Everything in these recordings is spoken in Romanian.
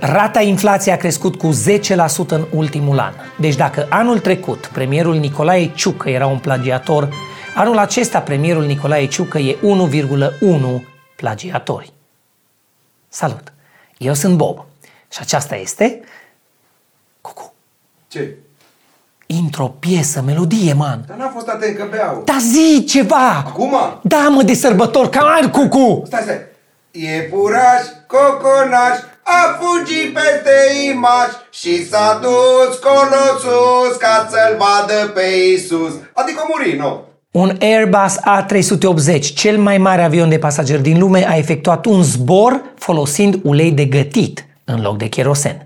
Rata inflației a crescut cu 10% în ultimul an. Deci dacă anul trecut premierul Nicolae Ciucă era un plagiator, anul acesta premierul Nicolae Ciucă e 1,1 plagiatori. Salut! Eu sunt Bob și aceasta este Cucu. Ce? Intro, piesă, melodie, man. Dar n-a fost atent că beau. Da zi ceva! Acum? Da, mă, de sărbători, ca ai, Cucu! Stai, stai. E puraș, coconaș, a fugit peste imaj și s-a dus colo sus ca să-l vadă pe Isus. Adică muri, nu? Un Airbus A380, cel mai mare avion de pasageri din lume, a efectuat un zbor folosind ulei de gătit în loc de kerosen.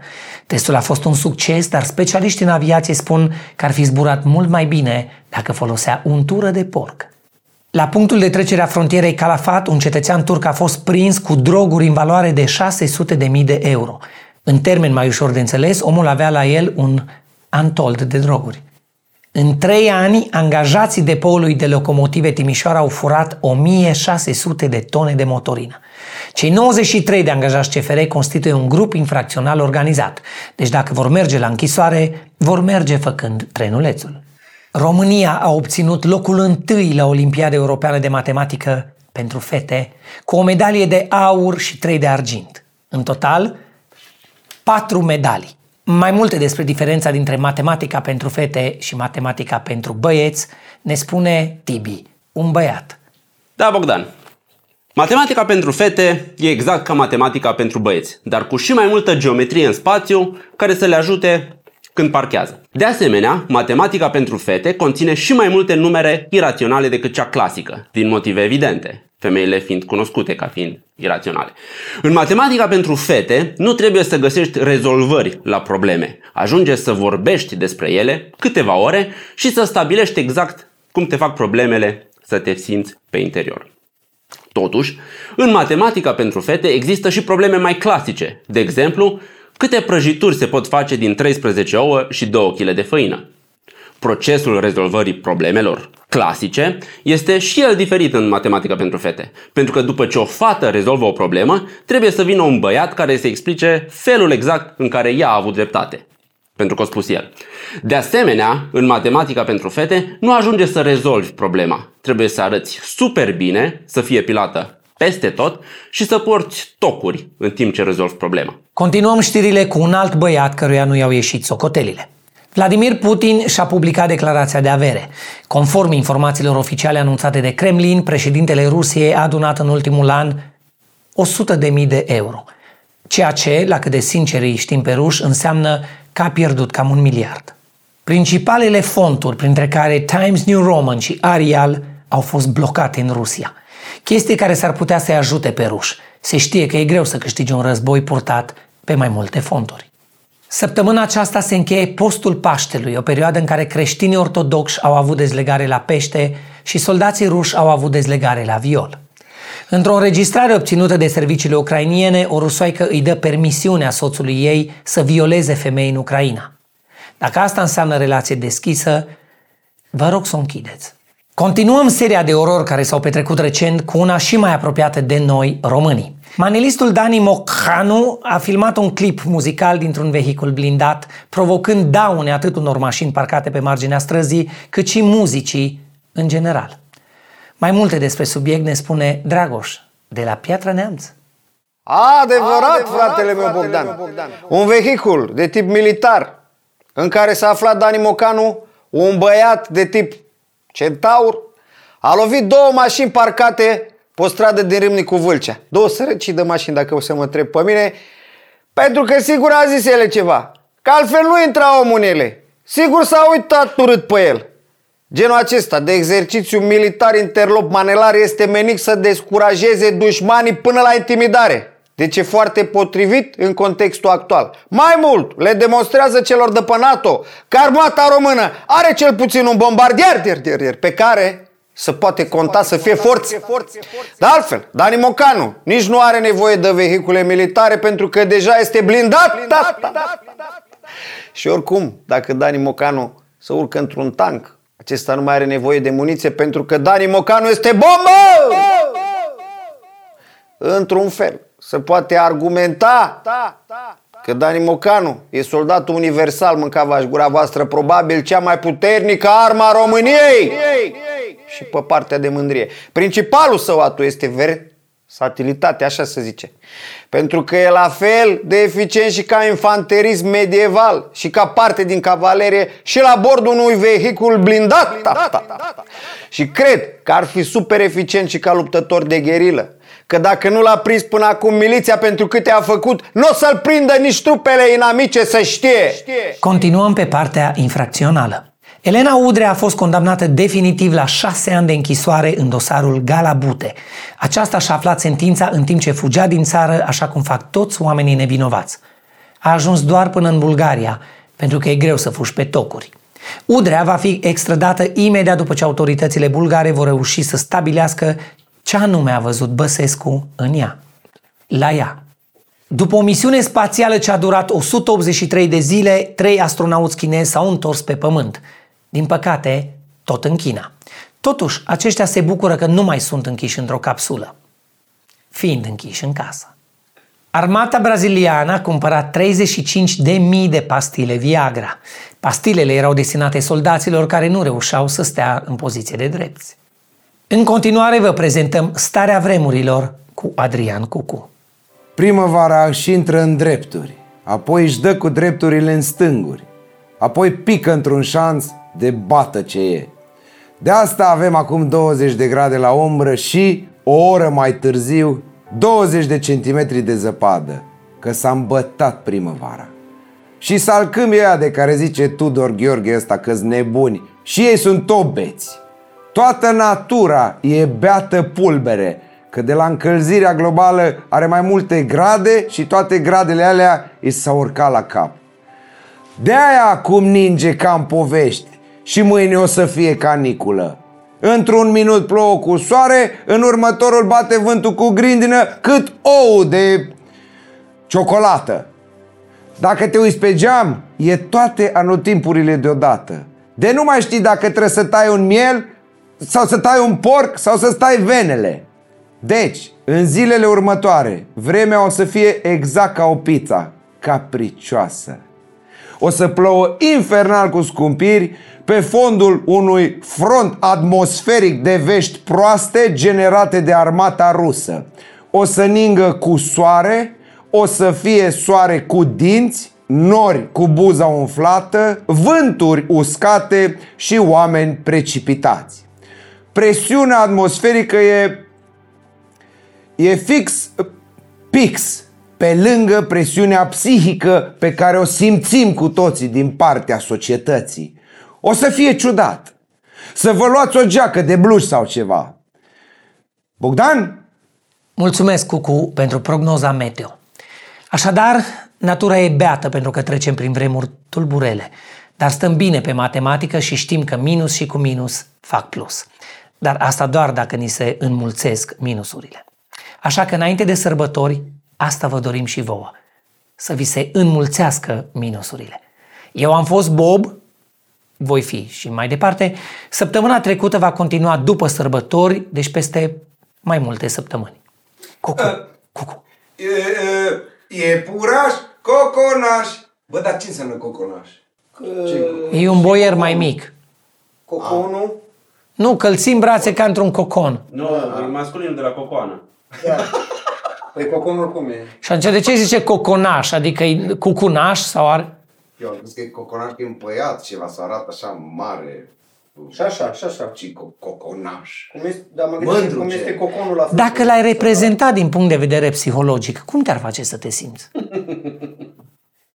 Testul a fost un succes, dar specialiștii în aviație spun că ar fi zburat mult mai bine dacă folosea untură de porc. La punctul de trecere a frontierei Calafat, un cetățean turc a fost prins cu droguri în valoare de 600.000 de euro. În termen mai ușor de înțeles, omul avea la el un antold de droguri. În trei ani, angajații depoului de locomotive Timișoara au furat 1600 de tone de motorină. Cei 93 de angajați CFR constituie un grup infracțional organizat. Deci dacă vor merge la închisoare, vor merge făcând trenulețul. România a obținut locul întâi la Olimpiada Europeană de Matematică pentru fete, cu o medalie de aur și trei de argint. În total, patru medalii. Mai multe despre diferența dintre matematica pentru fete și matematica pentru băieți ne spune Tibi, un băiat. Da, Bogdan. Matematica pentru fete e exact ca matematica pentru băieți, dar cu și mai multă geometrie în spațiu care să le ajute când parchează. De asemenea, matematica pentru fete conține și mai multe numere iraționale decât cea clasică, din motive evidente, femeile fiind cunoscute ca fiind iraționale. În matematica pentru fete nu trebuie să găsești rezolvări la probleme. Ajunge să vorbești despre ele câteva ore și să stabilești exact cum te fac problemele să te simți pe interior. Totuși, în matematica pentru fete există și probleme mai clasice. De exemplu, câte prăjituri se pot face din 13 ouă și 2 kg de făină. Procesul rezolvării problemelor clasice este și el diferit în matematica pentru fete. Pentru că după ce o fată rezolvă o problemă, trebuie să vină un băiat care să explice felul exact în care ea a avut dreptate. Pentru că o spus el. De asemenea, în matematica pentru fete, nu ajunge să rezolvi problema. Trebuie să arăți super bine, să fie pilată peste tot și să porți tocuri în timp ce rezolvi problema. Continuăm știrile cu un alt băiat căruia nu i-au ieșit socotelile. Vladimir Putin și-a publicat declarația de avere. Conform informațiilor oficiale anunțate de Kremlin, președintele Rusiei a adunat în ultimul an 100.000 de euro. Ceea ce, la cât de sinceri știm pe ruși, înseamnă că a pierdut cam un miliard. Principalele fonturi, printre care Times New Roman și Arial, au fost blocate în Rusia. Chestii care s-ar putea să-i ajute pe ruși. Se știe că e greu să câștigi un război purtat pe mai multe fonturi. Săptămâna aceasta se încheie postul Paștelui, o perioadă în care creștinii ortodoxi au avut dezlegare la pește și soldații ruși au avut dezlegare la viol. Într-o înregistrare obținută de serviciile ucrainiene, o rusoaică îi dă permisiunea soțului ei să violeze femei în Ucraina. Dacă asta înseamnă relație deschisă, vă rog să o închideți. Continuăm seria de orori care s-au petrecut recent cu una și mai apropiată de noi, românii. Manelistul Dani Mocanu a filmat un clip muzical dintr-un vehicul blindat, provocând daune atât unor mașini parcate pe marginea străzii, cât și muzicii în general. Mai multe despre subiect ne spune Dragoș, de la Piatra Neamț. Adevărat, Adevărat fratele meu Bogdan. Bogdan. Un vehicul de tip militar în care s-a aflat Dani Mocanu, un băiat de tip centaur, a lovit două mașini parcate pe o stradă din Râmnicu Vâlcea. Două sărăcii de mașini, dacă o să mă întreb pe mine, pentru că sigur a zis ele ceva. Că altfel nu intra omul în ele. Sigur s-a uitat urât pe el. Genul acesta de exercițiu militar interlop manelar este menit să descurajeze dușmanii până la intimidare. Deci e foarte potrivit în contextul actual. Mai mult, le demonstrează celor de pe NATO că armata română are cel puțin un bombardier pe care să poate conta să fie forță. De altfel, Dani Mocanu nici nu are nevoie de vehicule militare pentru că deja este blindat. Și oricum, dacă Dani Mocanu să urcă într-un tank, acesta nu mai are nevoie de muniție pentru că Dani Mocanu este bombă! Într-un fel, se poate argumenta Că Dani Mocanu e soldatul universal, mâncava gura voastră, probabil cea mai puternică armă a României. Și pe partea de mândrie. Principalul său atu este versatilitate, așa se zice. Pentru că e la fel de eficient și ca infanterism medieval și ca parte din cavalerie și la bordul unui vehicul blindat. Ta, ta, ta. Și cred că ar fi super eficient și ca luptător de gherilă. Că dacă nu l-a prins până acum miliția pentru câte a făcut, nu o să-l prindă nici trupele inamice să știe. Continuăm pe partea infracțională. Elena Udrea a fost condamnată definitiv la șase ani de închisoare în dosarul Galabute. Aceasta și-a aflat sentința în timp ce fugea din țară, așa cum fac toți oamenii nevinovați. A ajuns doar până în Bulgaria, pentru că e greu să fugi pe tocuri. Udrea va fi extradată imediat după ce autoritățile bulgare vor reuși să stabilească ce anume a văzut Băsescu în ea. La ea. După o misiune spațială ce a durat 183 de zile, trei astronauți chinezi s-au întors pe Pământ. Din păcate, tot în China. Totuși, aceștia se bucură că nu mai sunt închiși într-o capsulă, fiind închiși în casă. Armata braziliană a cumpărat 35.000 de pastile Viagra. Pastilele erau destinate soldaților care nu reușeau să stea în poziție de drepți. În continuare vă prezentăm Starea vremurilor cu Adrian Cucu. Primăvara își intră în drepturi, apoi își dă cu drepturile în stânguri, apoi pică într-un șanț de bată ce e. De asta avem acum 20 de grade la umbră și, o oră mai târziu, 20 de centimetri de zăpadă, că s-a îmbătat primăvara. Și salcâmii ăia de care zice Tudor Gheorghe ăsta că nebuni și ei sunt tobeți. Toată natura e beată pulbere, că de la încălzirea globală are mai multe grade și toate gradele alea îi s-au urcat la cap. De aia acum ninge ca în povești și mâine o să fie caniculă. Într-un minut plouă cu soare, în următorul bate vântul cu grindină cât ou de ciocolată. Dacă te uiți pe geam, e toate anotimpurile deodată. De nu mai știi dacă trebuie să tai un miel sau să tai un porc sau să stai venele. Deci, în zilele următoare, vremea o să fie exact ca o pizza, capricioasă. O să plouă infernal cu scumpiri pe fondul unui front atmosferic de vești proaste generate de armata rusă. O să ningă cu soare, o să fie soare cu dinți, nori cu buza umflată, vânturi uscate și oameni precipitați. Presiunea atmosferică e, e fix, pix, pe lângă presiunea psihică pe care o simțim cu toții din partea societății. O să fie ciudat. Să vă luați o geacă de bluș sau ceva. Bogdan? Mulțumesc, Cucu, pentru prognoza meteo. Așadar, natura e beată pentru că trecem prin vremuri tulburele, dar stăm bine pe matematică și știm că minus și cu minus fac plus. Dar asta doar dacă ni se înmulțesc minusurile. Așa că înainte de sărbători, asta vă dorim și vouă. Să vi se înmulțească minusurile. Eu am fost Bob, voi fi și mai departe. Săptămâna trecută va continua după sărbători, deci peste mai multe săptămâni. Cucu, Uh. cucu. E, e puraș, coconaș. Bă, dar ce înseamnă coconaș? E un boier mai mic. Coconul? Nu, că îl țin brațe ca într-un cocon. Nu, e masculinul de la cocoană. Păi coconul cum e? Și atunci de ce zice coconaș? Adică e cucunaș sau are... Eu am crezut că e coconaș că e împăiat ceva, să arată așa mare. Și așa, și așa. Și co- coconaș. Cum este, dar mă gândesc Mândru cum ce. este coconul la Dacă l-ai reprezentat din punct de vedere psihologic, cum te-ar face să te simți?